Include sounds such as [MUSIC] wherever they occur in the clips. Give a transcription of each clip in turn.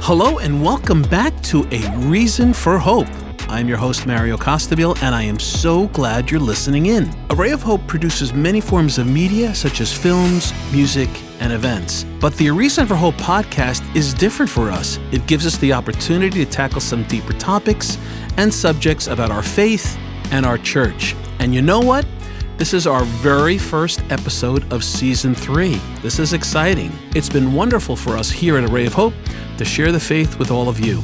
Hello and welcome back to A Reason for Hope. I'm your host, Mario Costabile, and I am so glad you're listening in. Array of Hope produces many forms of media, such as films, music, and events. But the A Reason for Hope podcast is different for us. It gives us the opportunity to tackle some deeper topics and subjects about our faith and our church. And you know what? This is our very first episode of season three. This is exciting. It's been wonderful for us here at Array of Hope to share the faith with all of you.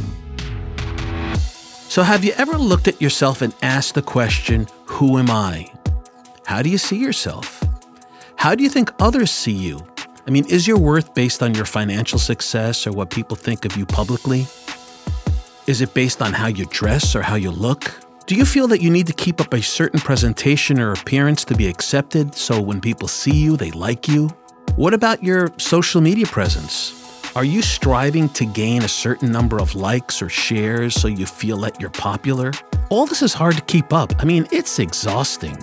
So, have you ever looked at yourself and asked the question, Who am I? How do you see yourself? How do you think others see you? I mean, is your worth based on your financial success or what people think of you publicly? Is it based on how you dress or how you look? Do you feel that you need to keep up a certain presentation or appearance to be accepted so when people see you, they like you? What about your social media presence? Are you striving to gain a certain number of likes or shares so you feel that you're popular? All this is hard to keep up. I mean, it's exhausting.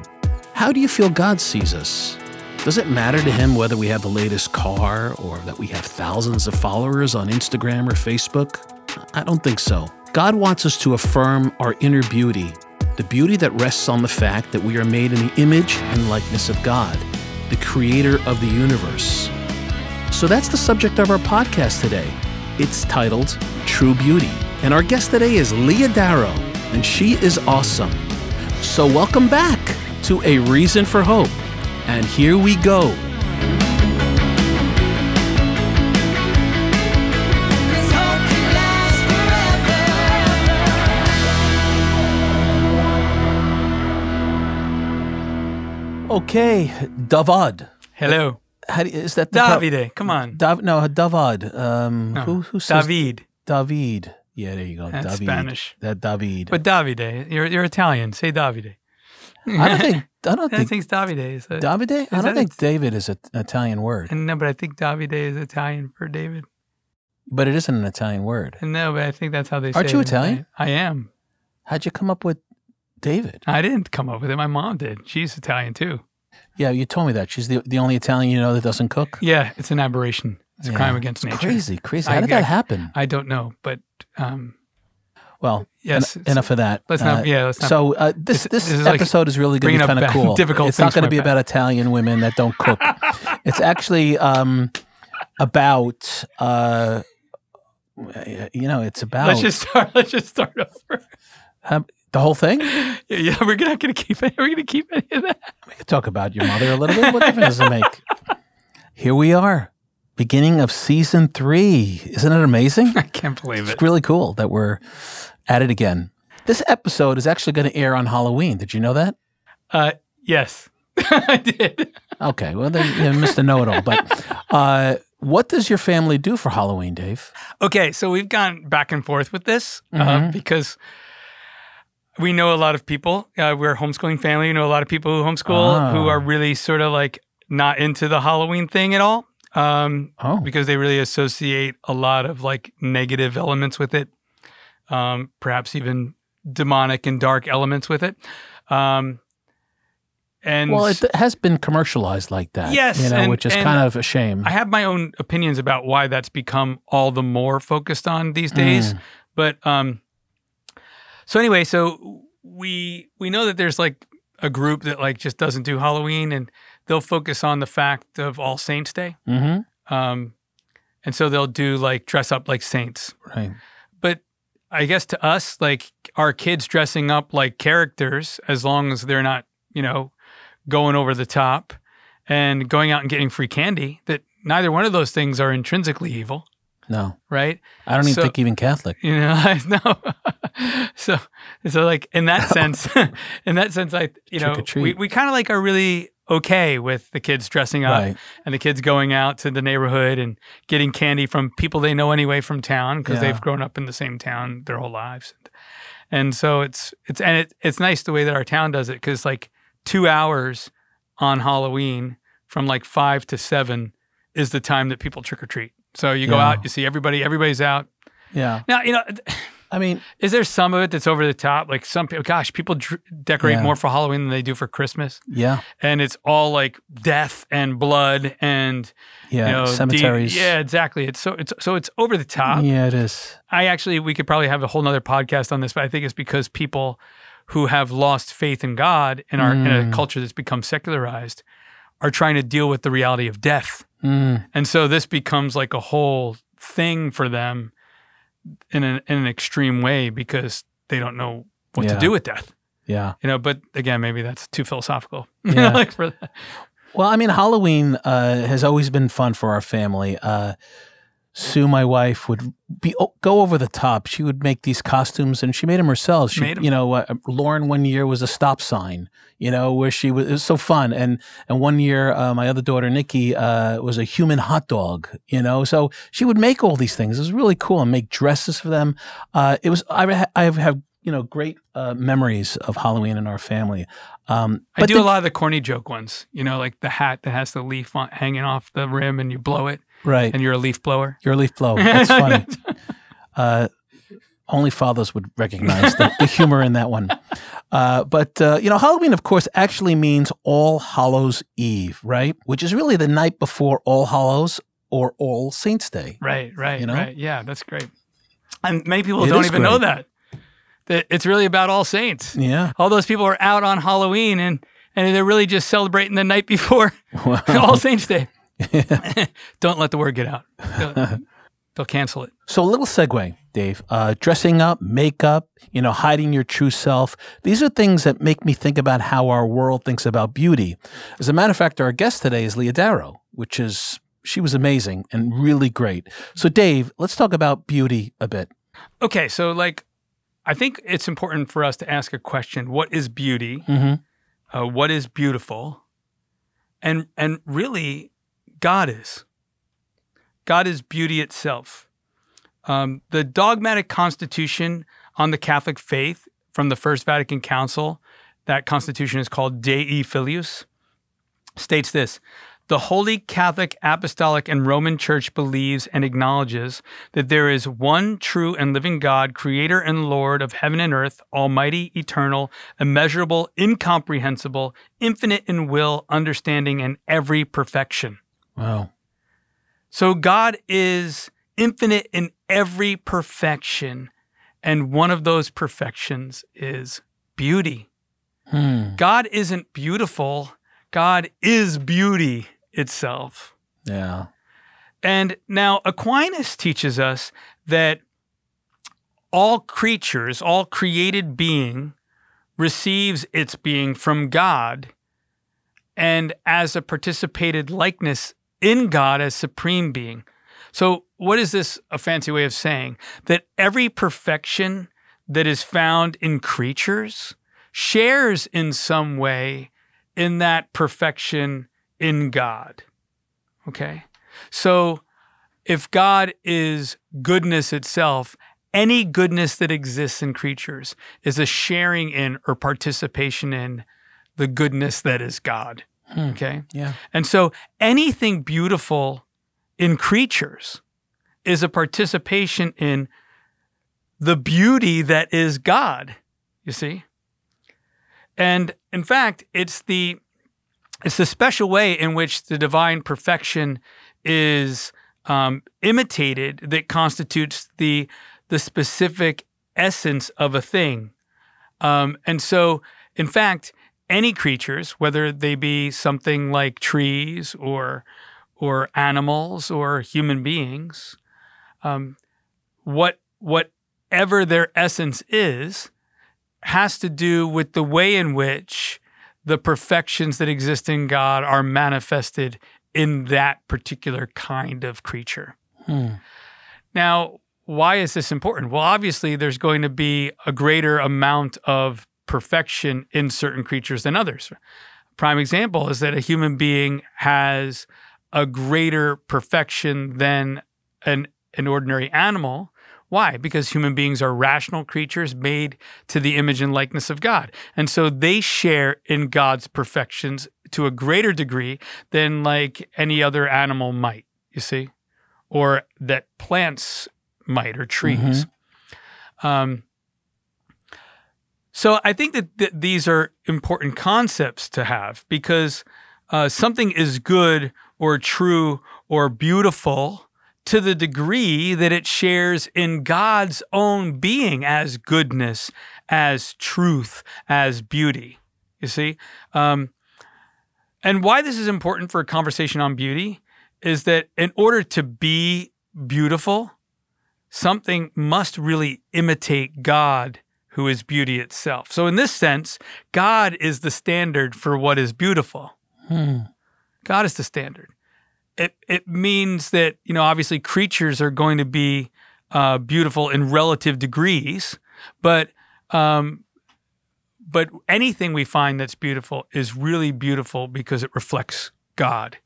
How do you feel God sees us? Does it matter to Him whether we have the latest car or that we have thousands of followers on Instagram or Facebook? I don't think so. God wants us to affirm our inner beauty, the beauty that rests on the fact that we are made in the image and likeness of God, the creator of the universe. So that's the subject of our podcast today. It's titled True Beauty. And our guest today is Leah Darrow, and she is awesome. So welcome back to A Reason for Hope. And here we go. Okay, Davad. Hello. How do is that the pro- come on. Dav, no, Davad. Um, No. who, who says David. David. Yeah, there you go. That's David. Spanish. That David. But Davide, you're, you're Italian. Say Davide. I don't think I don't [LAUGHS] I think think Davide is a, Davide. I don't think it? David is an Italian word, no, but I think Davide is Italian for David. but it isn't an Italian word. No, but I think that's how they say it. Aren't it you in Italian? I am. How'd you come up with David? I didn't come up with it. My mom did. She's Italian too. Yeah, you told me that she's the the only Italian you know that doesn't cook. Yeah, it's an aberration. It's a Yeah. crime against It's nature. Crazy, crazy. I- How did I- that happen? I don't know, but um, Well, yes. en- it's- enough of that. Let's not. Uh, yeah, let's not. So uh, this This- this, is like episode is really going to bringing be up kind of bad- cool. difficult it's not things going to from be my about Italian women that don't cook. [LAUGHS] it's actually um, about uh, you know, it's about let's just start. [LAUGHS] Let's just start over. um, the whole thing. [LAUGHS] Yeah, yeah we're not going to keep it. We're going to keep any of that. We could talk about your mother a little bit. What difference does it make? [LAUGHS] Here we are, beginning of season three. Isn't it amazing? [LAUGHS] I can't believe it. It's really cool that we're at it again. This episode is actually going to air on Halloween. Did you know that? Uh, yes, I did. Okay, well, then you missed a know it all. But uh, what does your family do for Halloween, Dave? Okay, so we've gone back and forth with this uh, Mhm. because we know a lot of people. Uh, we're a homeschooling family. We know a lot of people who homeschool who Ah. are really sort of like not into the Halloween thing at all um, Oh, because they really associate a lot of like negative elements with it, um, perhaps even demonic and dark elements with it. Um, and well, it has been commercialized like that. Yes, you know, and- which is kind of a shame. I have my own opinions about why that's become all the more focused on these days. Mm. But um so anyway, so we we know that there's like a group that like just doesn't do Halloween and they'll focus on the fact of All Saints Day. Mm-hmm. Um and so they'll do like dress up like saints. Right. But I guess to us, like our kids dressing up like characters, as long as they're not, you know, going over the top and going out and getting free candy, that neither one of those things are intrinsically evil, No, right? I don't even So- think even Catholic. [LAUGHS] You know, [LAUGHS] I know. so, so like in that [LAUGHS] sense, in that sense, I, you know, Trick treat. we, we kind of like are really okay with the kids dressing up Right. and the kids going out to the neighborhood and getting candy from people they know anyway from town because Yeah. they've grown up in the same town their whole lives. And so it's it's and it, it's nice the way that our town does it because like two hours on Halloween from like five to seven is the time that people trick or treat. So you go Yeah. out, you see everybody, everybody's out. Yeah. Now you know I mean, Is there some of it that's over the top? Like some people, gosh, people dr- decorate Yeah. more for Halloween than they do for Christmas, yeah, and it's all like death and blood and yeah, you know de- cemeteries. yeah, exactly. It's so it's so it's over the top. yeah, it is. I actually we could probably have a whole nother podcast on this, but I think it's because people who have lost faith in God in our in a Mm. culture that's become secularized are trying to deal with the reality of death. Mm, And so this becomes like a whole thing for them in an in an extreme way because they don't know what Yeah. to do with death. yeah. You know, but again, maybe that's too philosophical. [LAUGHS] Yeah. like for that. Well, I mean, Halloween uh, has always been fun for our family. Uh, Sue, my wife, would be oh, go over the top. She would make these costumes, and she made them herself. She, Made 'em? you know, uh, Lauren one year was a stop sign. You know, where she was. It was so fun. And and one year, uh, my other daughter Nikki uh, was a human hot dog. You know, so she would make all these things. It was really cool and make dresses for them. Uh, it was. I ha- I have you know great uh, memories of Halloween in our family. Um, I do the- a lot of the corny joke ones. You know, like the hat that has the leaf on, hanging off the rim and you blow it right. and you're a leaf blower. You're a leaf blower. That's [LAUGHS] funny. uh, only fathers would recognize the, the humor in that one. Uh, but, uh, you know, Halloween, of course, actually means All Hallows Eve, right? Which is really the night before All Hallows or All Saints Day. Right, right, You know? right. Yeah, that's great. And many people It don't even know great. that. That it's really about All Saints. Yeah. All those people are out on Halloween and and they're really just celebrating the night before [LAUGHS] Well, [LAUGHS] All Saints Day. Don't let the word get out. They'll, [LAUGHS] they'll cancel it. So, a little segue, Dave. Uh, dressing up, makeup, you know, hiding your true self. These are things that make me think about how our world thinks about beauty. As a matter of fact, our guest today is Leah Darrow, which is, she was amazing and really great. So, Dave, let's talk about beauty a bit. Okay, so like I think it's important for us to ask a question. What is beauty? Mm-hmm. uh, what is beautiful, and and really, God is. God is beauty itself. Um, the dogmatic constitution on the Catholic faith from the First Vatican Council, that constitution is called Dei Filius, states this. The Holy Catholic, Apostolic, and Roman Church believes and acknowledges that there is one true and living God, creator and Lord of heaven and earth, almighty, eternal, immeasurable, incomprehensible, infinite in will, understanding, and every perfection. Wow. So God is infinite in every perfection, and one of those perfections is beauty. Hmm. God isn't beautiful, God is beauty itself. Yeah. And now Aquinas teaches us that all creatures, all created being receives its being from God and as a participated likeness in God as supreme being. So what is this a fancy way of saying? That every perfection that is found in creatures shares in some way in that perfection in God. Okay? So if God is goodness itself, any goodness that exists in creatures is a sharing in or participation in the goodness that is God. Hmm. Okay? Yeah. And so anything beautiful in creatures is a participation in the beauty that is God, you see? And in fact, it's the it's the special way in which the divine perfection is um, imitated that constitutes the the specific essence of a thing. Um, and so, in fact, any creatures, whether they be something like trees or or animals or human beings, um, what whatever their essence is, has to do with the way in which the perfections that exist in God are manifested in that particular kind of creature. Hmm. Now, why is this important? Well, obviously, there's going to be a greater amount of perfection in certain creatures than others. Prime example is that a human being has a greater perfection than an, an ordinary animal. Why? Because human beings are rational creatures made to the image and likeness of God. And so they share in God's perfections to a greater degree than like any other animal might, you see, or that plants might or trees. Um, so I think that th- these are important concepts to have because uh, something is good or true or beautiful to the degree that it shares in God's own being as goodness, as truth, as beauty. You see? Um, and why this is important for a conversation on beauty is that in order to be beautiful, something must really imitate God, who is beauty itself. So, in this sense, God is the standard for what is beautiful. God is the standard. It, it means that, you know, obviously creatures are going to be uh, beautiful in relative degrees, but um, but anything we find that's beautiful is really beautiful because it reflects God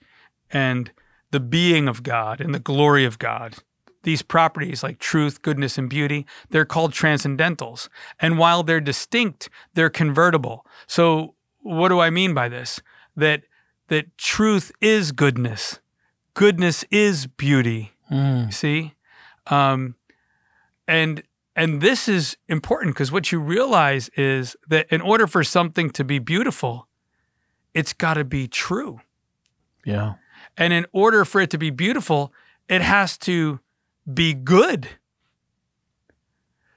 and the being of God and the glory of God. These properties like truth, goodness, and beauty, they're called transcendentals. And while they're distinct, they're convertible. So what do I mean by this? That that truth is goodness. Goodness is beauty. You see? Um, and and this is important because what you realize is that in order for something to be beautiful, it's got to be true. Yeah. And in order for it to be beautiful, it has to be good.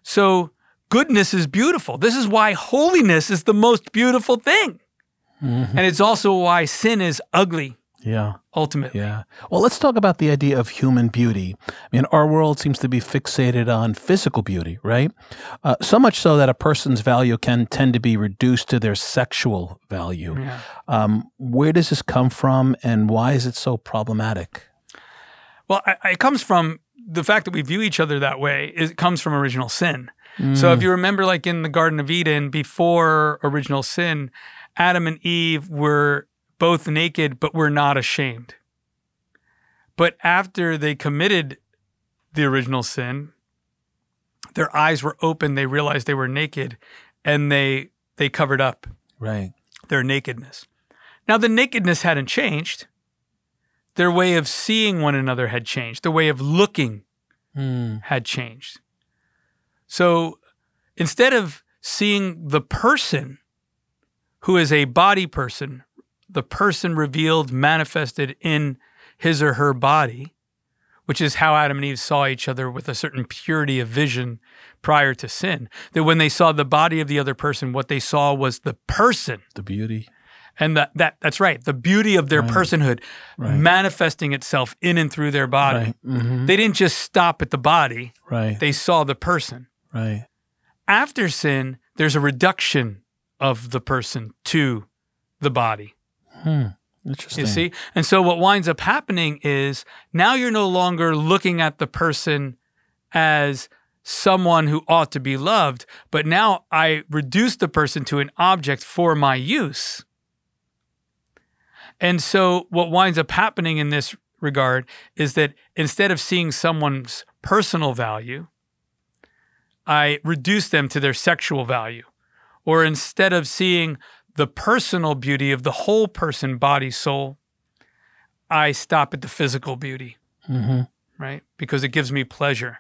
So goodness is beautiful. This is why holiness is the most beautiful thing. And it's also why sin is ugly Yeah. ultimately. Yeah. Well, let's talk about the idea of human beauty. I mean, our world seems to be fixated on physical beauty, right? Uh, so much so that a person's value can tend to be reduced to their sexual value. Yeah. Um, where does this come from, and why is it so problematic? Well, it comes from the fact that we view each other that way. It comes from original sin. So if mm. you remember, like in the Garden of Eden, before original sin, Adam and Eve were both naked, but were not ashamed. But after they committed the original sin, their eyes were open. They realized they were naked, and they they covered up Right. their nakedness. Now, the nakedness hadn't changed. Their way of seeing one another had changed. Their way of looking hmm. had changed. So instead of seeing the person who is a body person, the person revealed, manifested in his or her body, which is how Adam and Eve saw each other with a certain purity of vision prior to sin, that when they saw the body of the other person, what they saw was the person The beauty. And that, that that's right. The beauty of their personhood manifesting itself in and through their body. Right. hmm they didn't just stop at the body. Right. they saw the person. Right. after sin there's a reduction of the person to the body. Interesting. you see? And so what winds up happening is now you're no longer looking at the person as someone who ought to be loved but now i reduce the person to an object for my use And so, what winds up happening in this regard is that instead of seeing someone's personal value, I reduce them to their sexual value. Or instead of seeing the personal beauty of the whole person, body, soul, I stop at the physical beauty, hmm right? Because it gives me pleasure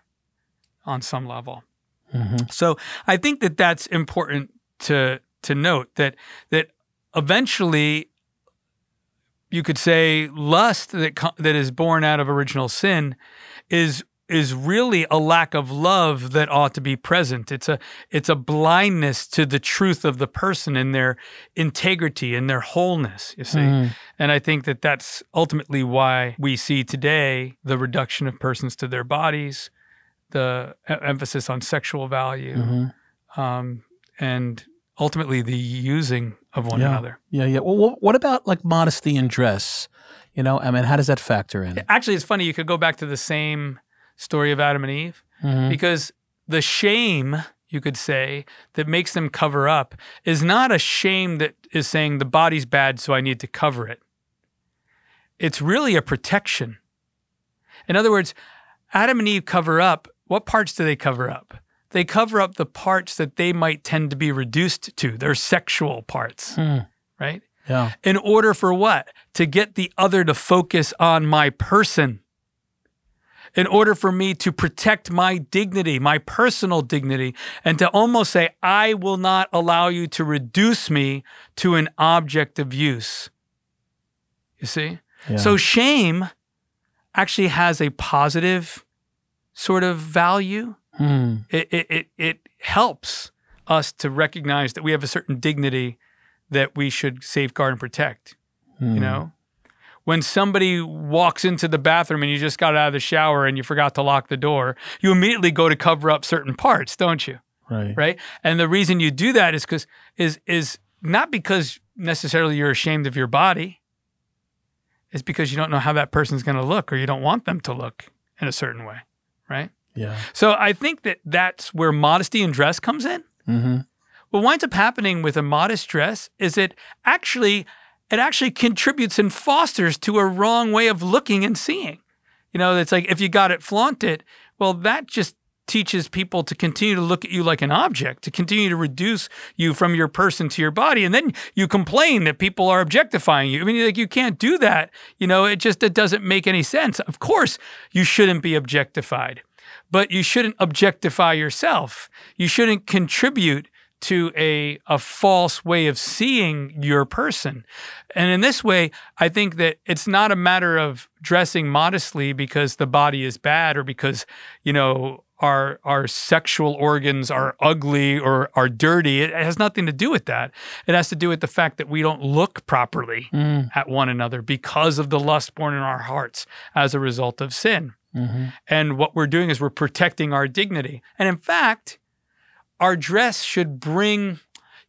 on some level. hmm So I think that that's important to to note that that eventually you could say lust that that is born out of original sin is is really a lack of love that ought to be present. It's a it's a blindness to the truth of the person and their integrity and their wholeness. You see, and I think that that's ultimately why we see today the reduction of persons to their bodies, the emphasis on sexual value, hmm um, and ultimately the using of one Yeah. another. Yeah. Yeah. Well, what, about like modesty in dress? You know, I mean, how does that factor in? Actually, it's funny. You could go back to the same story of Adam and Eve Mhm. because the shame, you could say, that makes them cover up is not a shame that is saying the body's bad, so I need to cover it. It's really a protection. In other words, Adam and Eve cover up. What parts do they cover up? They cover up the parts that they might tend to be reduced to, their sexual parts, Hmm. right? Yeah. in order for what? To get the other to focus on my person. in order for me to protect my dignity, my personal dignity, and to almost say, I will not allow you to reduce me to an object of use. You see? Yeah. So shame actually has a positive sort of value. Hmm. It, it, it, it helps us to recognize that we have a certain dignity that we should safeguard and protect. Hmm. You know? When somebody walks into the bathroom and you just got out of the shower and you forgot to lock the door, you immediately go to cover up certain parts, don't you? Right. right? And the reason you do that is because is is not because necessarily you're ashamed of your body. It's because you don't know how that person's going to look, or you don't want them to look in a certain way, right? Yeah. So I think that that's where modesty in dress comes in. Mm-hmm. What winds up happening with a modest dress is it actually it actually contributes and fosters to a wrong way of looking and seeing. You know, it's like if you got it flaunted, well, that just teaches people to continue to look at you like an object, to continue to reduce you from your person to your body, and then you complain that people are objectifying you. I mean, like you can't do that. You know, it just it doesn't make any sense. Of course, you shouldn't be objectified, but you shouldn't objectify yourself. You shouldn't contribute to a a false way of seeing your person. And in this way, I think that it's not a matter of dressing modestly because the body is bad or because, you know, our our sexual organs are ugly or are dirty. It has nothing to do with that. It has to do with the fact that we don't look properly Mm. at one another because of the lust born in our hearts as a result of sin. Mm-hmm. And what we're doing is we're protecting our dignity. And in fact, our dress should bring,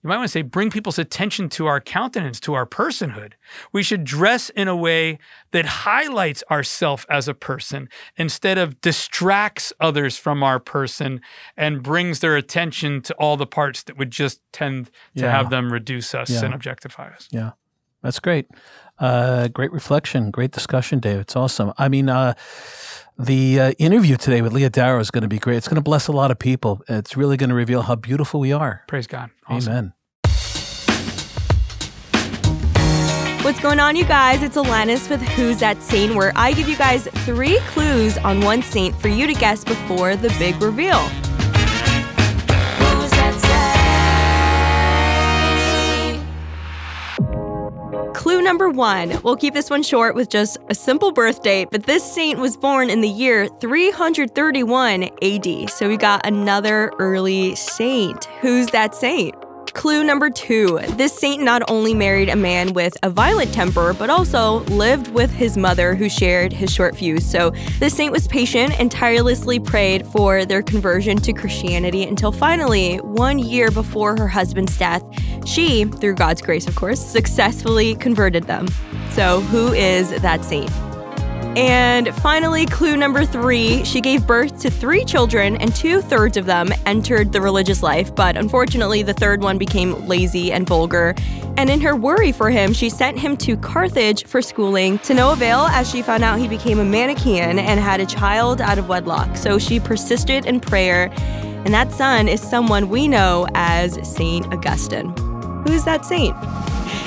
you might want to say, bring people's attention to our countenance, to our personhood. We should dress in a way that highlights ourself as a person instead of distracts others from our person and brings their attention to all the parts that would just tend to Yeah. have them reduce us Yeah. and objectify us. Yeah, that's great. Uh, great reflection, great discussion, Dave. It's awesome. I mean, uh, the uh, interview today with Leah Darrow is going to be great. It's going to bless a lot of people. It's really going to reveal how beautiful we are. Praise God. Awesome. Amen. What's going on, you guys? It's Alanis with Who's That Saint, where I give you guys three clues on one saint for you to guess before the big reveal. Clue number one. We'll keep this one short with just a simple birth date, but this saint was born in the year 331 AD. So we got another early saint. Who's that saint? Clue number two. This saint not only married a man with a violent temper, but also lived with his mother who shared his short fuse. So this saint was patient and tirelessly prayed for their conversion to Christianity until finally, one year before her husband's death, she, through God's grace of course, successfully converted them. So who is that saint? And finally, clue number three she gave birth to three children, and two thirds of them entered the religious life. But unfortunately, the third one became lazy and vulgar. And in her worry for him, she sent him to Carthage for schooling to no avail as she found out he became a Manichaean and had a child out of wedlock. So she persisted in prayer, and that son is someone we know as Saint Augustine. Who is that saint?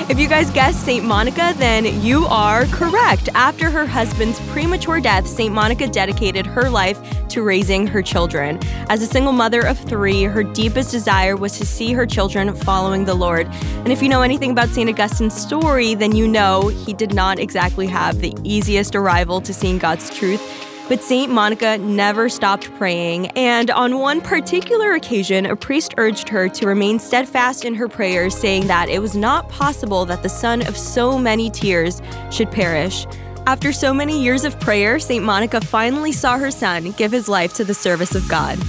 If you guys guessed St. Monica, then you are correct. After her husband's premature death, St. Monica dedicated her life to raising her children. As a single mother of three, her deepest desire was to see her children following the Lord. And if you know anything about St. Augustine's story, then you know he did not exactly have the easiest arrival to seeing God's truth. But St. Monica never stopped praying, and on one particular occasion, a priest urged her to remain steadfast in her prayers, saying that it was not possible that the son of so many tears should perish. After so many years of prayer, St. Monica finally saw her son give his life to the service of God.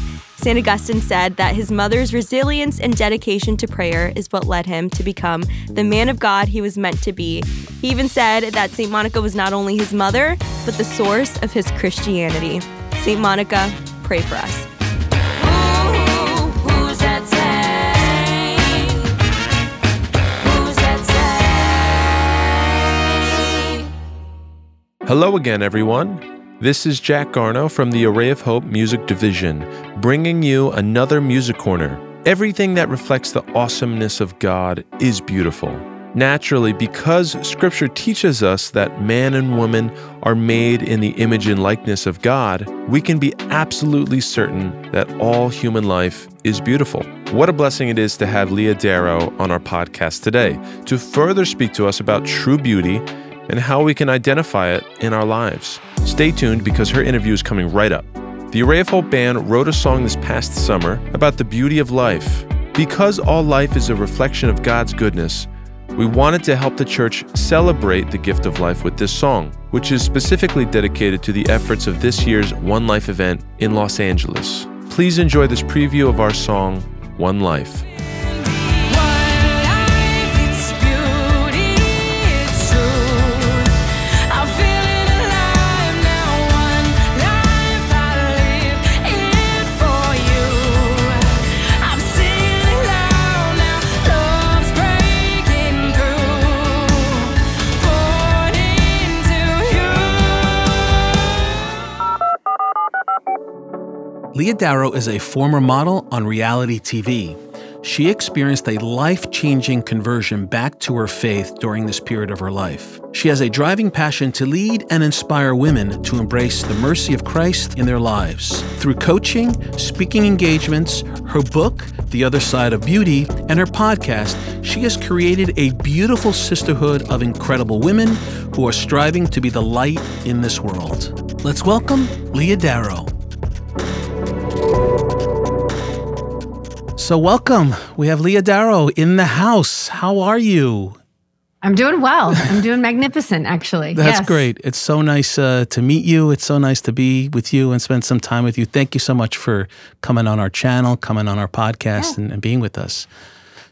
St. Augustine said that his mother's resilience and dedication to prayer is what led him to become the man of God he was meant to be. He even said that St. Monica was not only his mother, but the source of his Christianity. St. Monica, pray for us. Ooh, who's that say? Who's that say? Hello again, everyone. This is Jack Garno from the Array of Hope Music Division, bringing you another music corner. Everything that reflects the awesomeness of God is beautiful. Naturally, because Scripture teaches us that man and woman are made in the image and likeness of God, we can be absolutely certain that all human life is beautiful. What a blessing it is to have Leah Darrow on our podcast today to further speak to us about true beauty and how we can identify it in our lives. Stay tuned because her interview is coming right up. The Array of Hope band wrote a song this past summer about the beauty of life. Because all life is a reflection of God's goodness, we wanted to help the church celebrate the gift of life with this song, which is specifically dedicated to the efforts of this year's One Life event in Los Angeles. Please enjoy this preview of our song, One Life. Leah Darrow is a former model on reality TV. She experienced a life changing conversion back to her faith during this period of her life. She has a driving passion to lead and inspire women to embrace the mercy of Christ in their lives. Through coaching, speaking engagements, her book, The Other Side of Beauty, and her podcast, she has created a beautiful sisterhood of incredible women who are striving to be the light in this world. Let's welcome Leah Darrow. So, welcome. We have Leah Darrow in the house. How are you? I'm doing well. I'm doing magnificent, actually. [LAUGHS] That's Yes. great. It's so nice uh, to meet you. It's so nice to be with you and spend some time with you. Thank you so much for coming on our channel, coming on our podcast, and, and being with us.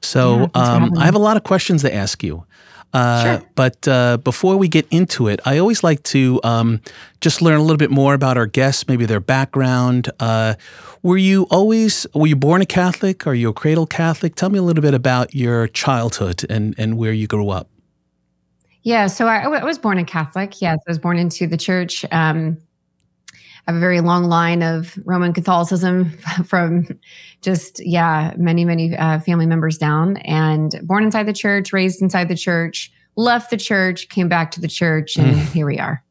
So, Yeah, um, I have a lot of questions to ask you. Uh, Sure. But uh, before we get into it, I always like to um, just learn a little bit more about our guests, maybe their background. Uh, were you always were you born a Catholic? Are you a cradle Catholic? Tell me a little bit about your childhood and and where you grew up. Yeah. So I, I was born a Catholic. Yes, I was born into the church. Um, I have a very long line of Roman Catholicism [LAUGHS] from just, yeah, many, many uh, family members down. And born inside the church, raised inside the church, left the church, came back to the church, and here we are.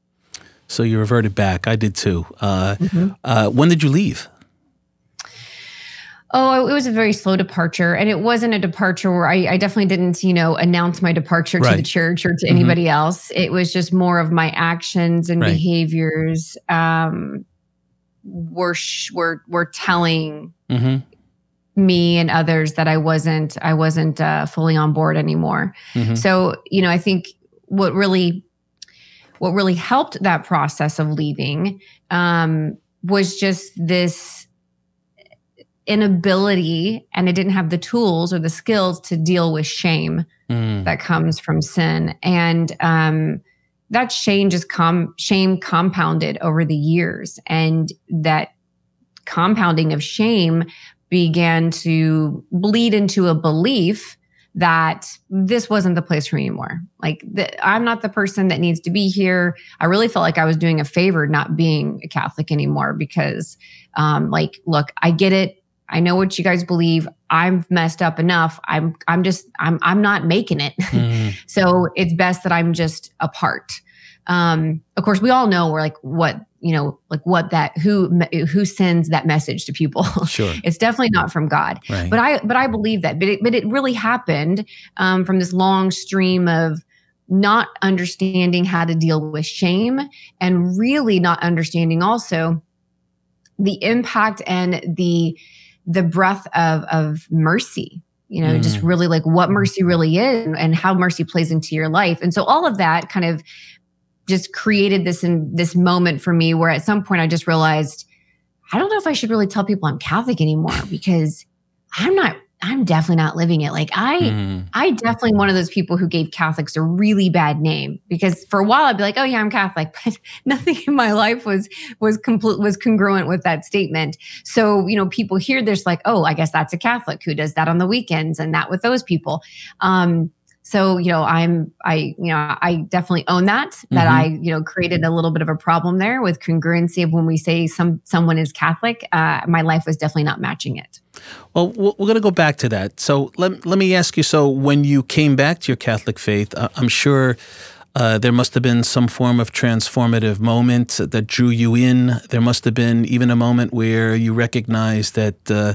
So you reverted back. I did too. Uh, Mhm. uh, when did you leave? Oh, it was a very slow departure. And it wasn't a departure where I, I definitely didn't, you know, announce my departure to the church or to Mhm. anybody else. It was just more of my actions and Right. behaviors um, were, sh- were, were telling hmm me and others that I wasn't, I wasn't uh, fully on board anymore. hmm So, you know, I think what really what really helped that process of leaving um, was just this inability, and I didn't have the tools or the skills to deal with shame mm that comes from sin, and um, that shame just com- shame compounded over the years, and that compounding of shame began to bleed into a belief that this wasn't the place for me anymore. Like the, I'm not the person that needs to be here. I really felt like I was doing a favor not being a Catholic anymore because, um, like, look, I get it. I know what you guys believe. I'm messed up enough. I'm I'm just I'm I'm not making it. [LAUGHS] mm so it's best that I'm just apart. Um, of course, we all know we're like what you know, like what that who who sends that message to people. [LAUGHS] Sure. it's definitely not from God Right. but I but I believe that. But it, but it really happened um, from this long stream of not understanding how to deal with shame and really not understanding also the impact and the the breath of of mercy you know just Mm. really like what mercy really is and how mercy plays into your life and so all of that kind of just created this in this moment for me where at some point i just realized i don't know if i should really tell people i'm catholic anymore because i'm not i'm definitely not living it like i Mhm. I definitely one of those people who gave Catholics a really bad name because for a while I'd be like, "Oh yeah, I'm Catholic," [LAUGHS] but nothing in my life was was complete was congruent with that statement. So you know, people hear this like, "Oh, I guess that's a Catholic who does that on the weekends and that with those people." Um, So, you know, I'm, I, you know, I definitely own that, that Mhm. I, you know, created a little bit of a problem there with congruency of when we say some, someone is Catholic, uh, my life was definitely not matching it. Well, we're we're going to go back to that. So let, let me ask you so, when you came back to your Catholic faith, uh, I'm sure uh, there must have been some form of transformative moment that drew you in. There must have been even a moment where you recognized that uh,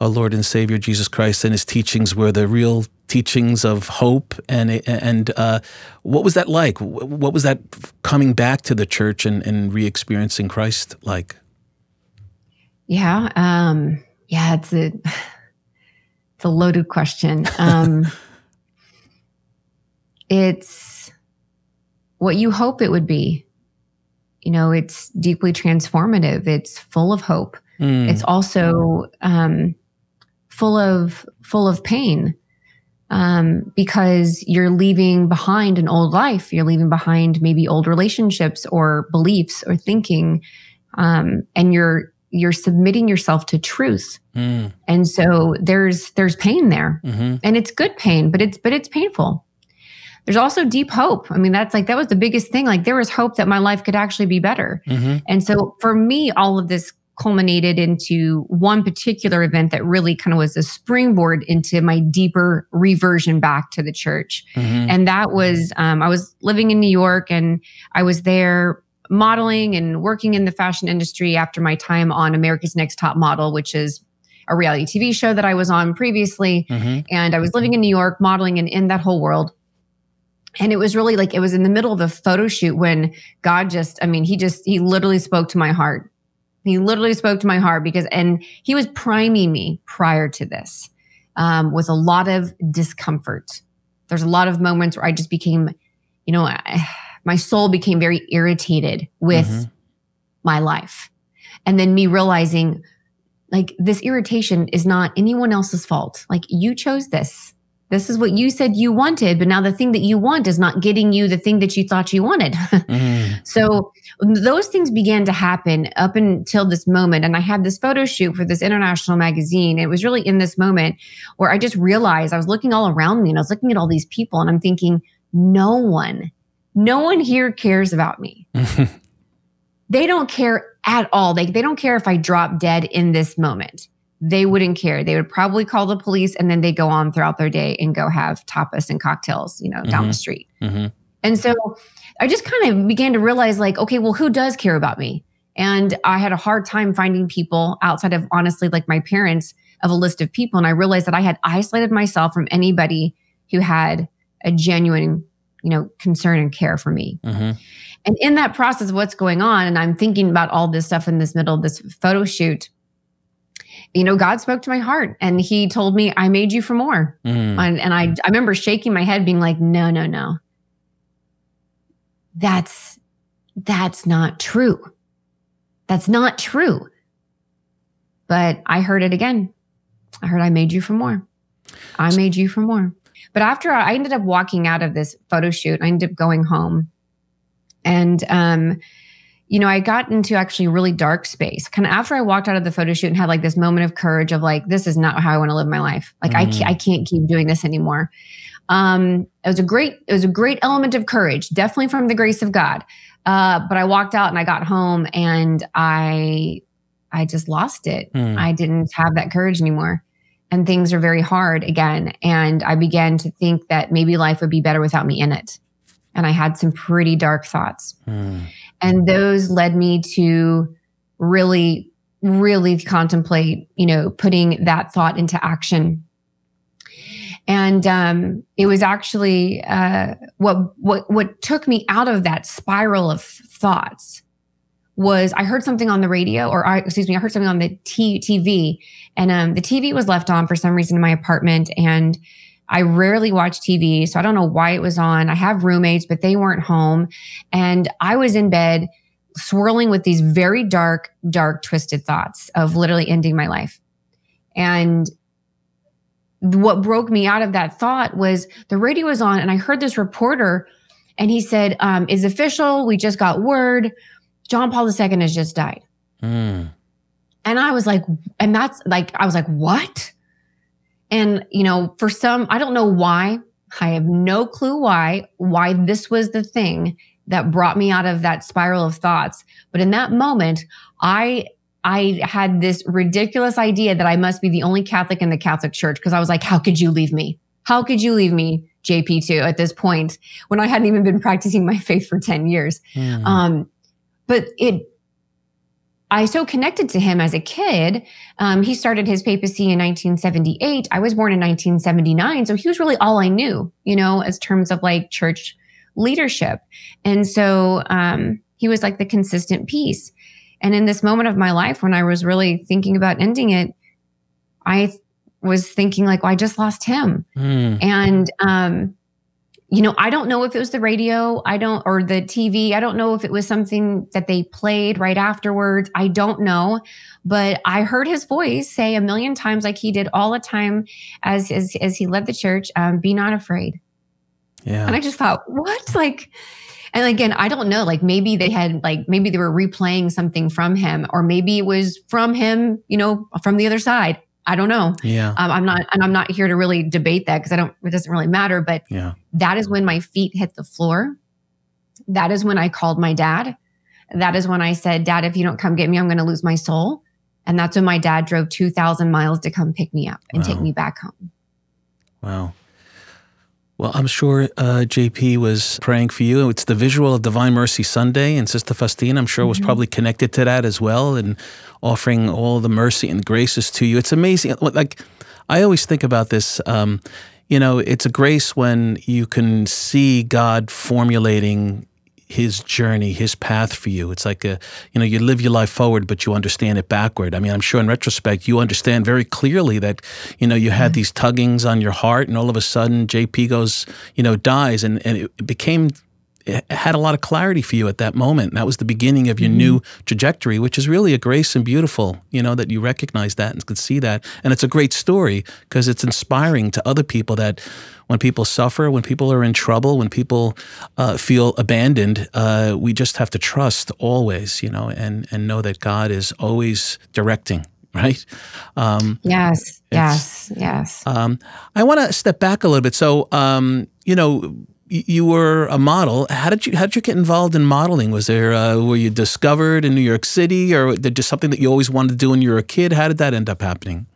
our Lord and Savior Jesus Christ and his teachings were the real teachings of hope. And, and uh, what was that like? What was that coming back to the church and, and re experiencing Christ like? Yeah. Um, yeah, it's a, [LAUGHS] it's a loaded question. Um, [LAUGHS] it's what you hope it would be. You know, it's deeply transformative. It's full of hope. Mm, It's also um, full of full of pain um, because you're leaving behind an old life. You're leaving behind maybe old relationships or beliefs or thinking, um, and you're you're submitting yourself to truth. mm, And so there's there's pain there, mhm, and it's good pain, but it's but it's painful. There's also deep hope. I mean, that's like that was the biggest thing. Like there was hope that my life could actually be better. mhm, And so for me, all of this culminated into one particular event that really kind of was a springboard into my deeper reversion back to the church. mhm. And that was, um, I was living in New York and I was there modeling and working in the fashion industry after my time on America's Next Top Model, which is a reality TV show that I was on previously Mhm. and I was living in New York, modeling and in that whole world. And it was really like it was in the middle of a photo shoot when God just, I mean, he just, he literally spoke to my heart. He literally spoke to my heart because, and he was priming me prior to this um, with a lot of discomfort. There's a lot of moments where I just became, you know, I, [SIGHS] my soul became very irritated with Mhm. my life. And then me realizing, like, this irritation is not anyone else's fault. Like, you chose this. This is what you said you wanted, but now the thing that you want is not getting you the thing that you thought you wanted. [LAUGHS] Mhm. so those things began to happen up until this moment. And I had this photo shoot for this international magazine. It was really in this moment where I just realized I was looking all around me and I was looking at all these people and I'm thinking, no one, no one here cares about me [LAUGHS] they don't care at all. They, they don't care if I drop dead in this moment. They wouldn't care. They would probably call the police and then they go on throughout their day and go have tapas and cocktails, you know, down the Mhm. street. Mhm. And so I just kind of began to realize like, okay, well, who does care about me? And I had a hard time finding people outside of honestly like my parents of a list of people. And I realized that I had isolated myself from anybody who had a genuine, you know, concern and care for me. Mhm. And in that process of what's going on, and I'm thinking about all this stuff in this middle of this photo shoot, you know, God spoke to my heart and he told me, I made you for more. Mhm. And, and I, I remember shaking my head, being like, no, no, no. That's, that's not true. That's not true. But I heard it again. I heard I made you for more. I made you for more. But after I ended up walking out of this photo shoot, I ended up going home. And um, you know, I got into actually really dark space. Kind of after I walked out of the photo shoot and had like this moment of courage of like, this is not how I want to live my life. Like I, Mm. can't, I can't keep doing this anymore. Um, it was a great, it was a great element of courage, definitely from the grace of God. Uh, but I walked out and I got home and I, I just lost it. Mm. I didn't have that courage anymore. And things are very hard again. And I began to think that maybe life would be better without me in it. And I had some pretty dark thoughts. Mm. And those led me to really, really contemplate, you know, putting that thought into action. And um, it was actually uh, what what what took me out of that spiral of thoughts was I heard something on the radio, or I, excuse me, I heard something on the TV, and um, the TV was left on for some reason in my apartment, and I rarely watch TV, so I don't know why it was on. I have roommates, but they weren't home, and I was in bed swirling with these very dark, dark, twisted thoughts of literally ending my life. And what broke me out of that thought was the radio was on, and I heard this reporter, and he said, um, "Is official? We just got word. John Paul II has just died." Mm. And I was like, and that's like, I was like, what? And, you know, for some, I don't know why, I have no clue why, why this was the thing that brought me out of that spiral of thoughts. But in that moment, I I had this ridiculous idea that I must be the only Catholic in the Catholic Church because I was like, how could you leave me? How could you leave me, JP2, at this point when I hadn't even been practicing my [LAUGHS] faith for 10 years? Mm. Um, but it, I so connected to him as a kid. Um, he started his papacy in 1978. I was born in 1979. So he was really all I knew, you know, as terms of like church leadership. And so um, he was like the consistent piece. And in this moment of my life, when I was really thinking about ending it, I was thinking like, well, I just lost him. Mm. And, um, you know, I don't know if it was the radio, I don't, or the TV. I don't know if it was something that they played right afterwards. I don't know. But I heard his voice say a million times, like he did all the time as, as, as he led the church, um, be not afraid. Yeah. And I just thought, what? Like, and again, I don't know. Like maybe they had, like, maybe they were replaying something from him, or maybe it was from him, you know, from the other side. I don't know. yeah. Um, I'm not, and I'm not here to really debate that because I don't, it doesn't really matter. But Yeah. that is when my feet hit the floor. That is when I called my dad. That is when I said, Dad, if you don't come get me, I'm going to lose my soul. And that's when my dad drove 2,000 miles to come pick me up and take me back home. Wow. Well, I'm sure uh, JP was praying for you. It's the visual of Divine Mercy Sunday, and Sister Faustina, I'm sure, was probably connected to that as well, and offering all the mercy and graces to you. It's amazing. Like, I always think about this. Um, you know, it's a grace when you can see God formulating his journey, his path for you. It's like a, you know, you live your life forward, but you understand it backward. I mean, I'm sure in retrospect, you understand very clearly that, you know, you had mm-hmm. these tuggings on your heart, and all of a sudden, JP goes, you know, dies, and and it became. Had a lot of clarity for you at that moment. That was the beginning of your new trajectory, which is really a grace and beautiful, you know, that you recognize that and could see that. And it's a great story because it's inspiring to other people that when people suffer, when people are in trouble, when people uh, feel abandoned, uh, we just have to trust always, you know, and and know that God is always directing, [LAUGHS] right? Um, Yes, yes, yes. um, I want to step back a little bit. So, um, you know, you were a model. How did you how did you get involved in modeling? Was there uh, were you discovered in New York City, or just something that you always wanted to do when you were a kid? How did that end up happening?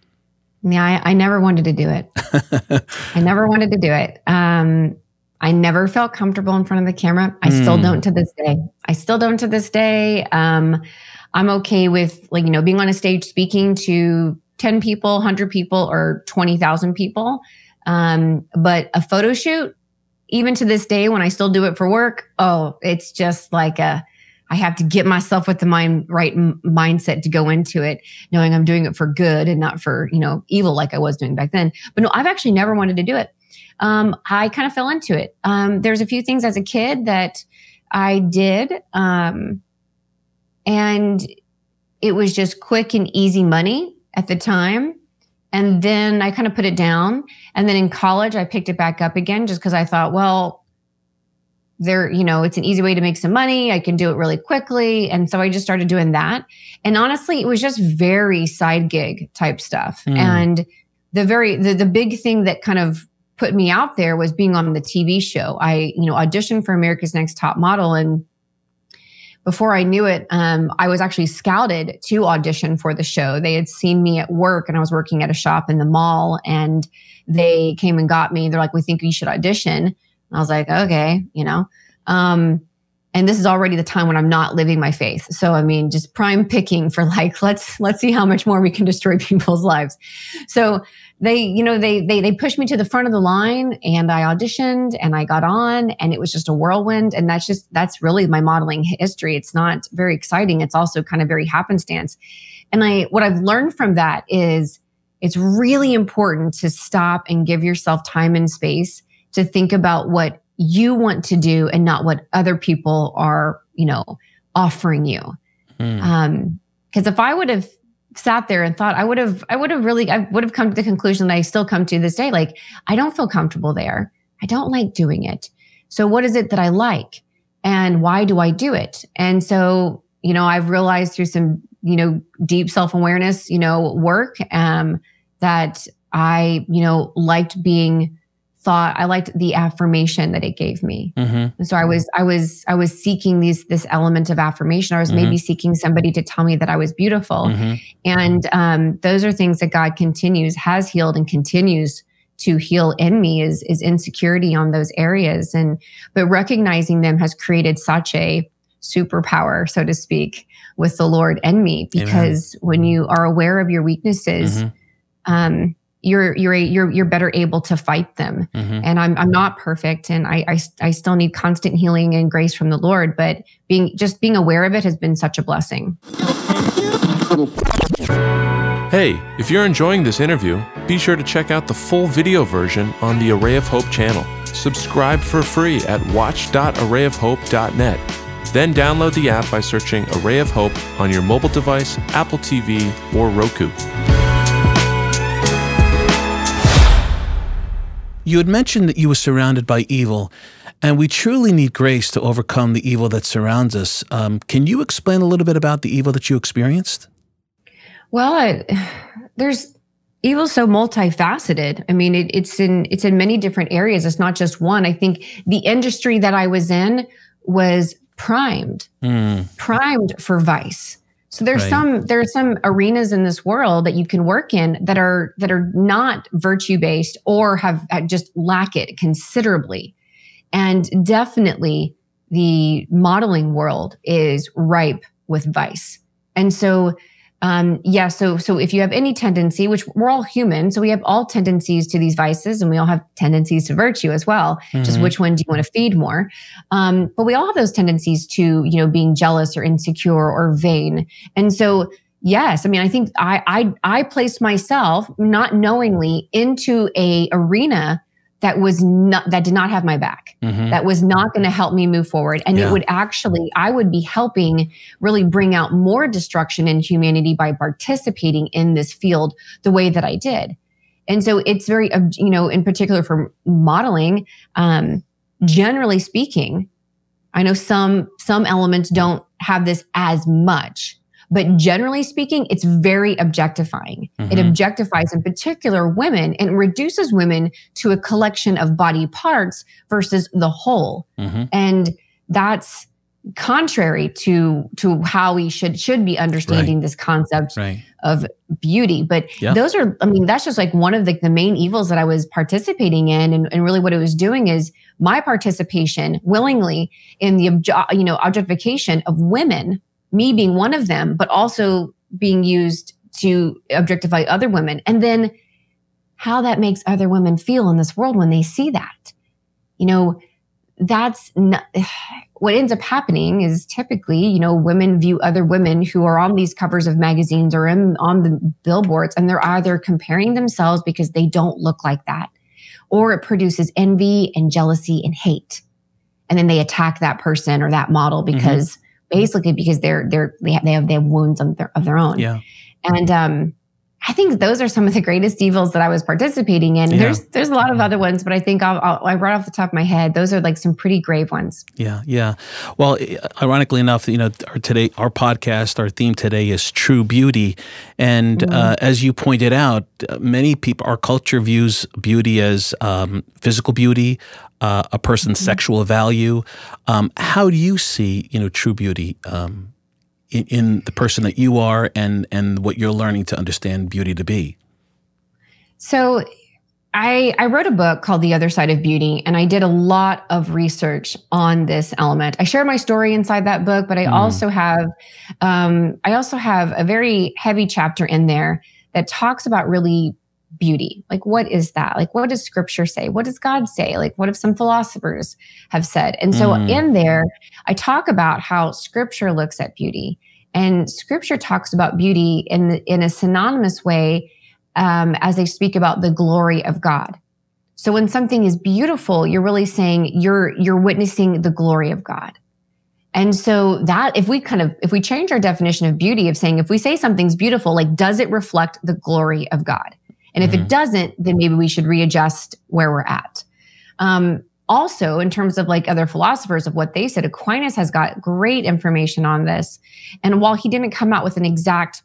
Yeah, I, I never wanted to do it. [LAUGHS] I never wanted to do it. Um, I never felt comfortable in front of the camera. I still Mm. don't to this day. I still don't to this day. Um, I'm okay with like you know being on a stage speaking to ten people, hundred people, or twenty thousand people. Um, but a photo shoot, even to this day, when I still do it for work, oh, it's just like a. I have to get myself with the mind right m- mindset to go into it knowing I'm doing it for good and not for, you know, evil like I was doing back then. But no, I've actually never wanted to do it. Um, I kind of fell into it. Um, there's a few things as a kid that I did. Um, and it was just quick and easy money at the time. And then I kind of put it down. And then in college, I picked it back up again just because I thought, well, there, you know, it's an easy way to make some money. I can do it really quickly. And so I just started doing that. And honestly, it was just very side gig type stuff. Mm. And the very the, the big thing that kind of put me out there was being on the TV show. I, you know, auditioned for America's Next Top Model and before I knew it, um, I was actually scouted to audition for the show. They had seen me at work and I was working at a shop in the mall and they came and got me. They're like, we think you should audition. And I was like, okay, you know. Um, and this is already the time when I'm not living my faith. So I mean, just prime picking for [LAUGHS] like, let's let's see how much more we can destroy [LAUGHS] people's lives. So they, you know, they they they pushed me to the front of the line and I auditioned and I got on and it was just a whirlwind. And that's just that's really my modeling history. It's not very exciting. It's also kind of very happenstance. And I what I've learned from that is it's really important to stop and give yourself time and space to think about what you want to do and not what other people are, you know, offering you. Hmm. Um, because if I would have sat there and thought, I would have, I would have really, I would have come to the conclusion that I still come to this day. Like, I don't feel comfortable there. I don't like doing it. So what is it that I like? And why do I do it? And so, you know, I've realized through some, you know, deep self-awareness, you know, work, um, that I, you know, liked being thought I liked the affirmation that it gave me. Mm-hmm. And so I was I was I was seeking these this element of affirmation. I was maybe seeking somebody to tell me that I was beautiful. Mm-hmm. And um, those are things that God continues, has healed, and continues to heal in me is is insecurity on those areas. And but recognizing them has created such a superpower, so to speak, with the Lord and me. Amen. Because when you are aware of your weaknesses, Mhm. um, you're you're a, you're you're better able to fight them. Mhm. And I'm I'm not perfect, and I, I I still need constant healing and grace from the Lord. But being just being aware of it has been such a blessing. Hey, if you're enjoying this interview, be sure to check out the full video version on the Array of Hope channel. Subscribe for free at watch.arrayofhope.net. Then download the app by searching Array of Hope on your mobile device, Apple TV, or Roku. You had mentioned that you were surrounded by evil, and we truly need grace to overcome the evil that surrounds us. Um, can you explain a little bit about the evil that you experienced? Well, I, [SIGHS] there's evil so multifaceted. I mean, it, it's in it's in many different areas. It's not just one. I think the industry that I was in was primed, Mm, primed for vice. So there's Right. some there are some arenas in this world that you can work in that are that are not virtue based or have just lack it considerably. And definitely the modeling world is ripe with vice. And so um yeah so so if you have any tendency which we're all human so we have all tendencies to these vices and we all have tendencies to virtue as well just mhm. which one do you want to feed more um, but we all have those tendencies to you know being jealous or insecure or vain and so yes i mean i think i i, I placed myself not knowingly into a arena that was not that did not have my back Mhm. that was not going to help me move forward and Yeah. it would actually i would be helping really bring out more destruction in humanity by participating in this field the way that i did and so it's very you know in particular for modeling um generally speaking i know some some elements don't have this as much but generally speaking it's very objectifying it Mhm. objectifies in particular women and reduces women to a collection of body parts versus the whole Mhm. and that's contrary to to how we should should be understanding this concept Right. of beauty but Yeah. those are i mean that's just like one of the, the main evils that i was participating in and, and really what it was doing is my participation willingly in the you know objectification of women me being one of them but also being used to objectify other women. And then how that makes other women feel in this world when they see that. You know that's not, [SIGHS] what ends up happening is typically you know women view other women who are on these covers of magazines or in, on the billboards and they're either comparing themselves because they don't look like that or it produces envy and jealousy and hate. And then they attack that person or that model mm-hmm. because basically because they're they're they have they have, they have wounds of their, of their own Yeah. and um I think those are some of the greatest evils that I was participating in. Yeah. There's there's a lot of other ones, but I think I'll, I'll, I right off the top of my head, those are like some pretty grave ones. Yeah, yeah. Well, ironically enough, you know, our today our podcast, our theme today is true beauty, and uh, as you pointed out, many people, our culture views beauty as um, physical beauty, uh, a person's sexual value. Um, how do you see, you know, true beauty um, in, in the person that you are, and and what you're learning to understand beauty to be? So I I wrote a book called The Other Side of Beauty, and I did a lot of research on this element. I share my story inside that book, but I Mm. also have um, I also have a very heavy chapter in there that talks about really beauty. Like, what is that? Like, what does Scripture say? What does God say? Like, what have some philosophers have said? And so Mm. in there, I talk about how Scripture looks at beauty, and Scripture talks about beauty in the, in a synonymous way um, as they speak about the glory of God. So when something is beautiful, you're really saying you're you're witnessing the glory of God. And so that if we kind of if we change our definition of beauty of saying if we say something's beautiful, like does it reflect the glory of God? And if Mhm. it doesn't, then maybe we should readjust where we're at. Um, also, in terms of like other philosophers of what they said, Aquinas has got great information on this. And while he didn't come out with an exact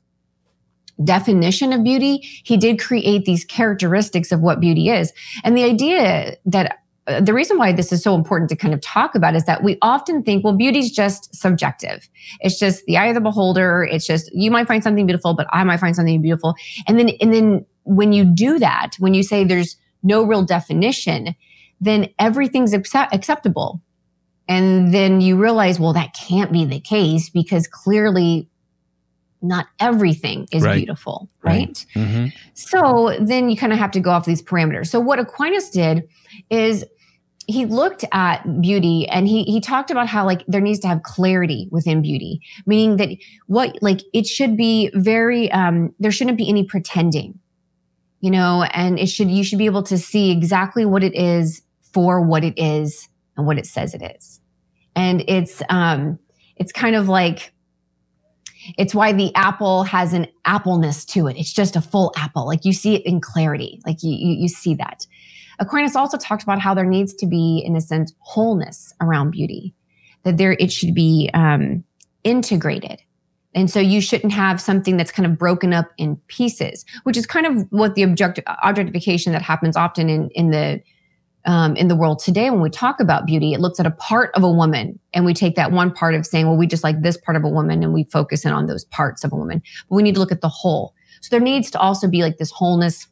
definition of beauty, he did create these characteristics of what beauty is. And the idea that uh, the reason why this is so important to kind of talk about is that we often think, well, beauty's just subjective. It's just the eye of the beholder. It's just you might find something beautiful, but I might find something beautiful. And then, and then when you do that, when you say there's no real definition, then everything's accept- acceptable. And then you realize, well, that can't be the case because clearly not everything is Right. beautiful, right? Mhm. So then you kind of have to go off these parameters. So what Aquinas did is he looked at beauty and he he talked about how like there needs to have clarity within beauty, meaning that what like it should be very um there shouldn't be any pretending. You know, and it should you should be able to see exactly what it is for what it is and what it says it is. And it's um it's kind of like it's why the apple has an appleness to it. It's just a full apple. Like you see it in clarity. Like you, you, you see that. Aquinas also talked about how there needs to be, in a sense, wholeness around beauty, that there, it should be um, integrated. And so you shouldn't have something that's kind of broken up in pieces, which is kind of what the object, objectification that happens often in, in the um, in the world today when we talk about beauty. It looks at a part of a woman and we take that one part of saying well we just like this part of a woman and we focus in on those parts of a woman. But we need to look at the whole. So there needs to also be like this wholeness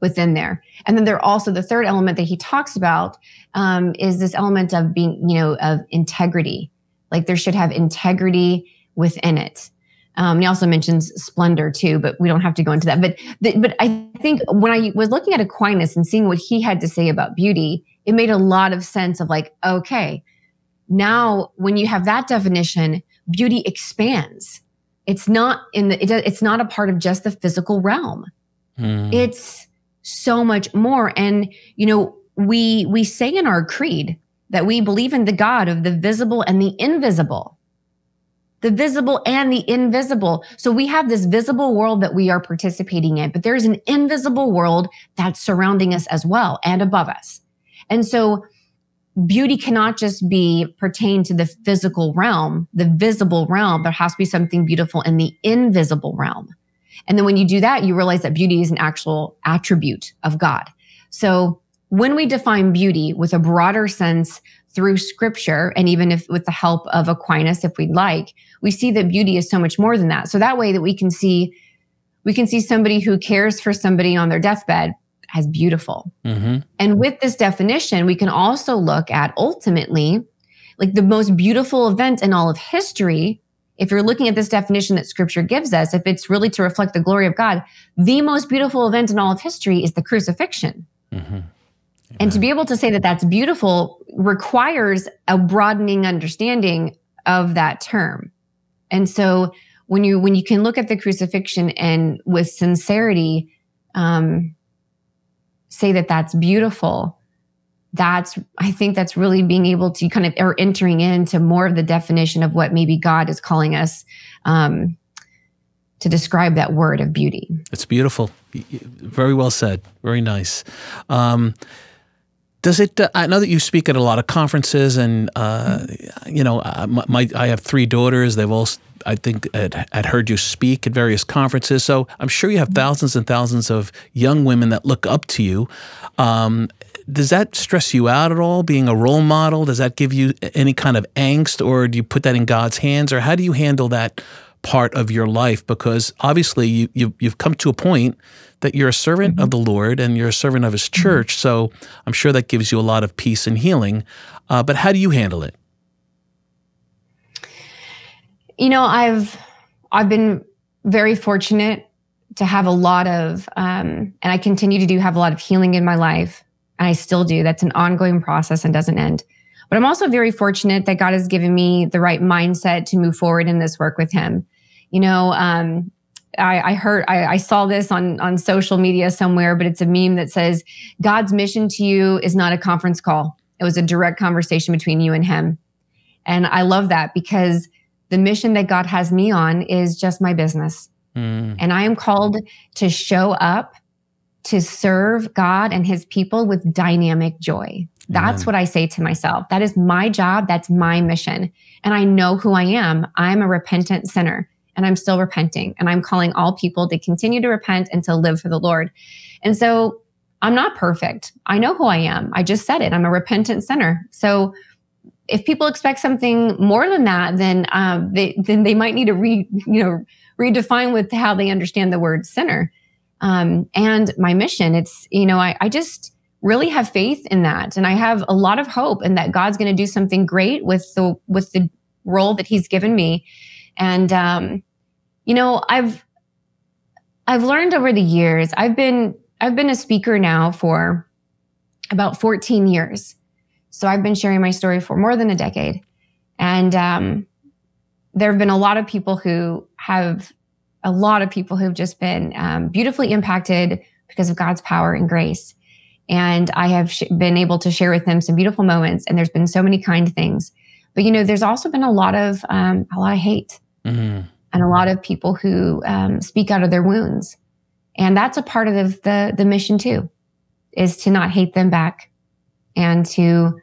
within there. And then there also the third element that he talks about um, is this element of being you know of integrity. Like there should have integrity within it um, he also mentions splendor too, but we don't have to go into that. But the, but I think when I was looking at Aquinas and seeing what he had to say about beauty, it made a lot of sense of like, okay, now when you have that definition, beauty expands. It's not in the, it, it's not a part of just the physical realm. Mm. It's so much more. And, you know, we, we say in our creed that we believe in the God of the visible and the invisible the visible and the invisible. So we have this visible world that we are participating in, but there's an invisible world that's surrounding us as well and above us. And so beauty cannot just be pertain to the physical realm, the visible realm. There has to be something beautiful in the invisible realm. And then when you do that, you realize that beauty is an actual attribute of God. So when we define beauty with a broader sense through scripture, and even if with the help of Aquinas, if we'd like, we see that beauty is so much more than that. So that way that we can see, we can see somebody who cares for somebody on their deathbed as beautiful. Mhm. And with this definition, we can also look at ultimately like the most beautiful event in all of history. If you're looking at this definition that scripture gives us, if it's really to reflect the glory of God, the most beautiful event in all of history is the crucifixion. Mhm. And to be able to say that that's beautiful requires a broadening understanding of that term. And so when you when you can look at the crucifixion and with sincerity um, say that that's beautiful, that's I think that's really being able to kind of or entering into more of the definition of what maybe God is calling us um, to describe that word of beauty. It's beautiful. Very well said. Very nice. Um, does it? Uh, I know that you speak at a lot of conferences, and uh, you know, uh, my, my I have three daughters. They've all, I think, had, had heard you speak at various conferences. So I'm sure you have thousands and thousands of young women that look up to you. Um, does that stress you out at all? Being a role model, does that give you any kind of angst, or do you put that in God's hands, or how do you handle that part of your life? Because obviously, you, you you've come to a point that you're a servant of the Lord and you're a servant of His church. So I'm sure that gives you a lot of peace and healing. Uh, but how do you handle it? you know i've i've been very fortunate to have a lot of um, and i continue to do have a lot of healing in my life and i still do that's an ongoing process and doesn't end but i'm also very fortunate that god has given me the right mindset to move forward in this work with him you know um, I, I heard I, I saw this on on social media somewhere, but it's a meme that says God's mission to you is not a conference call. It was a direct conversation between you and him. And I love that because the mission that God has me on is just my business. Mm, And I am called to show up to serve God and his people with dynamic joy. That's Amen. what I say to myself. That is my job. That's my mission. And I know who I am. I'm a repentant sinner and I'm still repenting. And I'm calling all people to continue to repent and to live for the Lord. And so I'm not perfect. I know who I am. I just said it. I'm a repentant sinner. So if people expect something more than that, then um, they then they might need to re you know redefine with how they understand the word sinner. Um, and my mission, it's you know I, I just really have faith in that, and I have a lot of hope in that God's going to do something great with the with the role that He's given me. And um, you know I've I've learned over the years. I've been I've been a speaker now for about 14 years. So I've been sharing my story for more than a decade. And um, there have been a lot of people who have, a lot of people who've just been um, beautifully impacted because of God's power and grace. And I have sh- been able to share with them some beautiful moments. And there's been so many kind things. But you know, there's also been a lot of um, a lot of hate Mhm. And a lot of people who um, speak out of their wounds. And that's a part of the, the, the mission too, is to not hate them back and to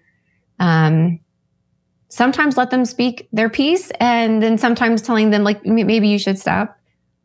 um, sometimes let them speak their piece and then sometimes telling them like maybe you should stop.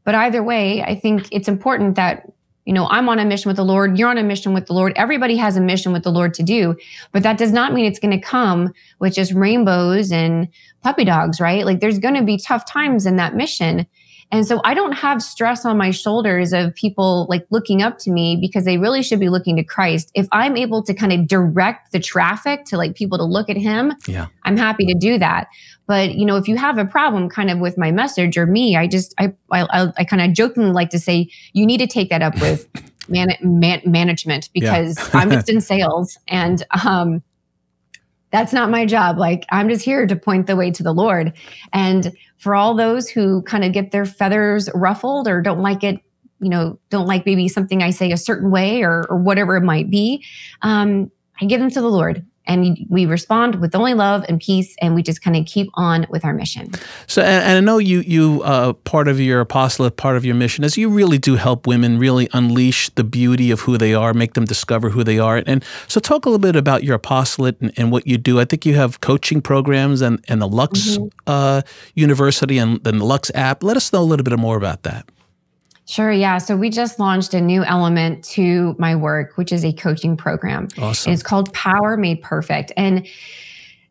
But either way, I think it's important that you know I'm on a mission with the Lord, you're on a mission with the Lord. Everybody has a mission with the Lord to do, but that does not mean it's going to come with just rainbows and puppy dogs, right? Like there's going to be tough times in that mission. And so I don't have stress on my shoulders of people like looking up to me because they really should be looking to Christ. If I'm able to kind of direct the traffic to like people to look at him, Yeah. I'm happy to do that. But you know, if you have a problem kind of with my message or me, I just I I, I, I kind of jokingly like to say you need to take that up with [LAUGHS] man, man management Yeah. because I'm just in sales and um that's not my job. Like I'm just here to point the way to the Lord. And for all those who kind of get their feathers ruffled or don't like it, you know, don't like maybe something I say a certain way or, or whatever it might be, um, I give them to the Lord. And we respond with only love and peace, and we just kind of keep on with our mission. So, and, and I know you, you, uh, part of your apostolate, part of your mission is you really do help women really unleash the beauty of who they are, make them discover who they are. And so, talk a little bit about your apostolate and, and what you do. I think you have coaching programs and, and the Lux uh, University and, and the Lux app. Let us know a little bit more about that. Sure, yeah. So we just launched a new element to my work, which is a coaching program. Awesome. It's called Power Made Perfect. And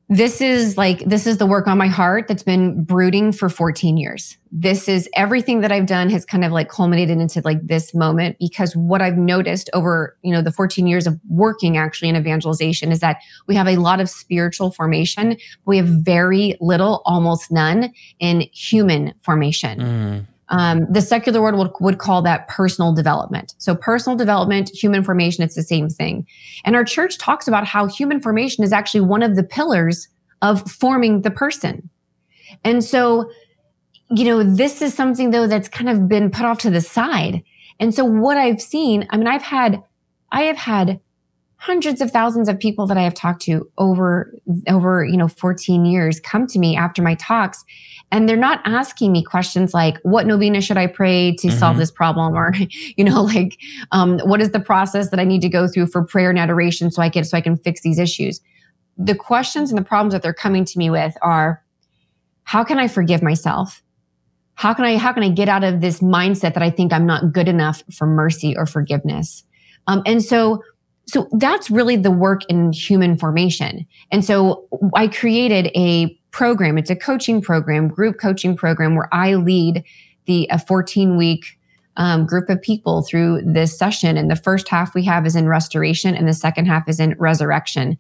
this is like, this is the work on my heart that's been brooding for 14 years. This is everything that I've done has kind of like culminated into like this moment because what I've noticed over, you know, the 14 years of working actually in evangelization is that we have a lot of spiritual formation. We have very little, almost none in human formation. Mm. Um, the secular world would, would call that personal development. So, personal development, human formation, it's the same thing. And our church talks about how human formation is actually one of the pillars of forming the person. And so, you know, this is something though that's kind of been put off to the side. And so, what I've seen, I mean, I've had, I have had hundreds of thousands of people that I have talked to over, over, you know, 14 years come to me after my talks and they're not asking me questions like what novena should i pray to solve Mhm. this problem? Or [LAUGHS] you know like um, what is the process that i need to go through for prayer and adoration so i can so i can fix these issues? The questions and the problems that they're coming to me with are how can i forgive myself? How can i how can i get out of this mindset that i think i'm not good enough for mercy or forgiveness? Um, and so so that's really the work in human formation. And so i created a program. It's a coaching program group coaching program where i lead the a 14 week um, group of people through this session. And the first half we have is in restoration and the second half is in resurrection.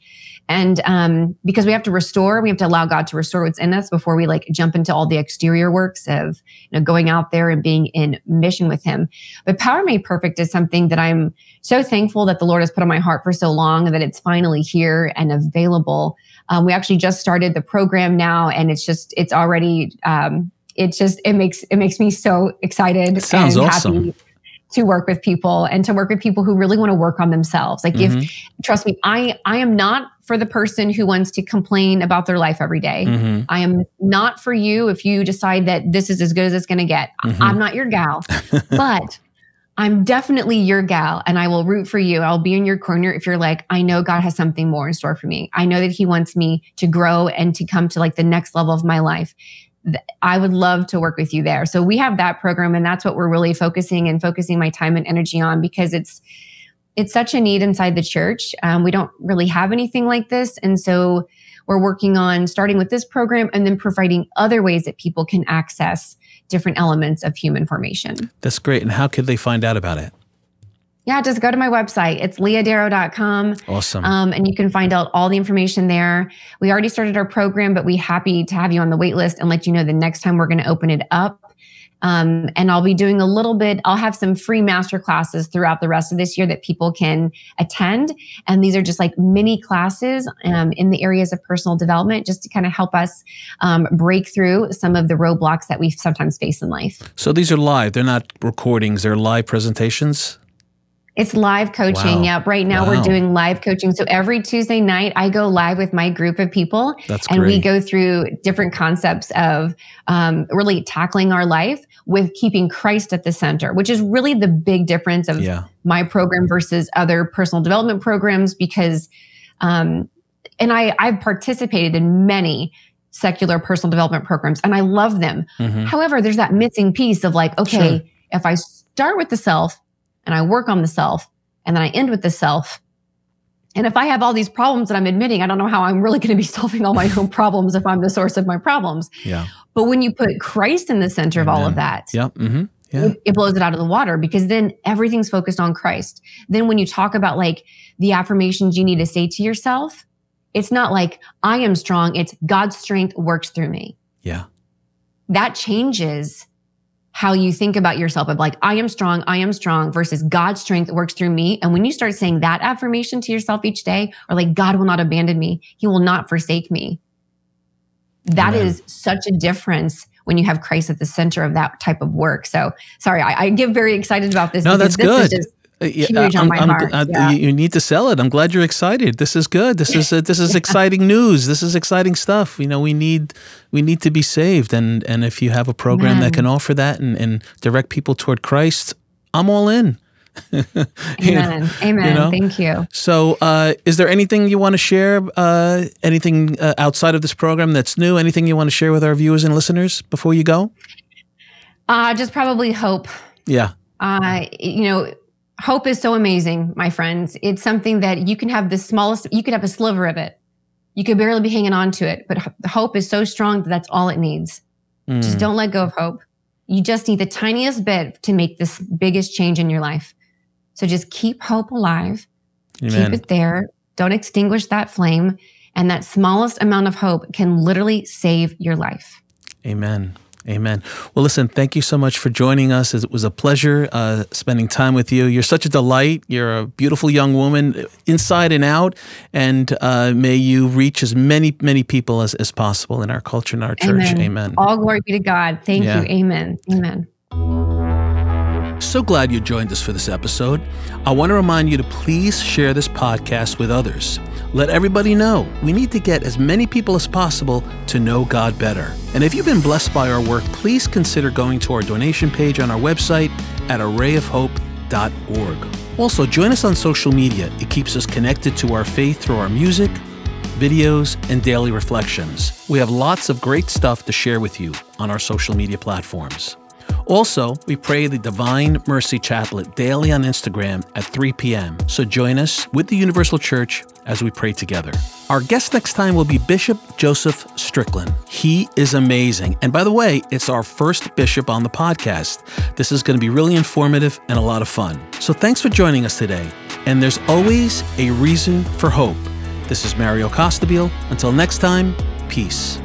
And um, because we have to restore we have to allow god to restore what's in us before we like jump into all the exterior works of you know going out there and being in mission with him. But power made perfect is something that i'm so thankful that the lord has put on my heart for so long and that it's finally here and available. Um, we actually just started the program now and it's just it's already um, it just it makes it makes me so excited Sounds and awesome. happy to work with people and to work with people who really want to work on themselves like Mhm. if trust me i i am not for the person who wants to complain about their life every day. Mhm. I am not for you if you decide that this is as good as it's going to get. Mhm. I'm not your gal, [LAUGHS] but I'm definitely your gal and I will root for you. I'll be in your corner if you're like, I know God has something more in store for me. I know that He wants me to grow and to come to like the next level of my life. I would love to work with you there. So we have that program, and that's what we're really focusing and focusing my time and energy on because it's it's such a need inside the church. Um, we don't really have anything like this, and so we're working on starting with this program and then providing other ways that people can access different elements of human formation. That's great. And how could they find out about it? Yeah, just go to my website. It's leahdarrow.com. Awesome. Um, and you can find out all the information there. We already started our program, but we're happy to have you on the wait list and let you know the next time we're going to open it up. Um, and I'll be doing a little bit, I'll have some free master classes throughout the rest of this year that people can attend. And these are just like mini classes um, in the areas of personal development, just to kind of help us um, break through some of the roadblocks that we sometimes face in life. so these are live. They're not recordings. They're live presentations. It's live coaching. Wow. Yep. Right now Wow. we're doing live coaching. So every Tuesday night, I go live with my group of people That's and we go through different concepts of um, really tackling our life with keeping Christ at the center, which is really the big difference of yeah. my program versus other personal development programs because um, and I, I've participated in many secular personal development programs and I love them. Mhm. However, there's that missing piece of like, okay, Sure. if I start with the self and I work on the self and then I end with the self, and if I have all these problems that I'm admitting, I don't know how I'm really going to be [LAUGHS] solving all my own problems if I'm the source of my problems. Yeah. But when you put Christ in the center of all of that, Yeah. hmm Yeah. it, it blows it out of the water because then everything's focused on Christ. Then when you talk about like the affirmations you need to say to yourself, it's not like I am strong, it's God's strength works through me. Yeah. That changes how you think about yourself of like, I am strong, I am strong versus God's strength works through me. And when you start saying that affirmation to yourself each day, or like, God will not abandon me, He will not forsake me. That Amen. is such a difference when you have Christ at the center of that type of work. So, sorry, I, I get very excited about this. No, that's this is good. just- Uh, yeah, Huge on I'm- my I'm- uh, yeah. You you need to sell it. I'm glad you're excited. This is good. This is uh, this is [LAUGHS] exciting news. This is exciting stuff. You know, we need we need to be saved, and and if you have a program that can offer that and, and direct people toward Christ, I'm all in. [LAUGHS] You know? Amen. Amen. know? Thank you. So, uh, is there anything you want to share? Uh, anything uh, outside of this program that's new? Anything you want to share with our viewers and listeners before you go? Uh, just probably hope. Yeah. uh, you know, hope is so amazing, my friends. It's something that you can have the smallest, you could have a sliver of it. You could barely be hanging on to it, but hope is so strong that that's all it needs. Just Mm. don't let go of hope. You just need the tiniest bit to make this biggest change in your life. So just keep hope alive, keep it there. Don't extinguish that flame. And that smallest amount of hope can literally save your life. Amen. Amen. Well, listen, thank you so much for joining us. It was a pleasure uh, spending time with you. You're such a delight. You're a beautiful young woman, inside and out. And uh, may you reach as many, many people as, as possible in our culture and our church. Amen. All glory be to God. Thank Yeah. you. Amen. Amen. So glad you joined us for this episode. I want to remind you to please share this podcast with others. Let everybody know we need to get as many people as possible to know God better. And if you've been blessed by our work, please consider going to our donation page on our website at arrayofhope.org. Also, join us on social media. It keeps us connected to our faith through our music, videos, and daily reflections. We have lots of great stuff to share with you on our social media platforms. Also, we pray the Divine Mercy Chaplet daily on Instagram at 3 p.m. So join us with the Universal Church as we pray together. Our guest next time will be Bishop Joseph Strickland. He is amazing. And by the way, it's our first bishop on the podcast. This is going to be really informative and a lot of fun. So thanks for joining us today. And there's always a reason for hope. This is Mario Costabile. Until next time, peace.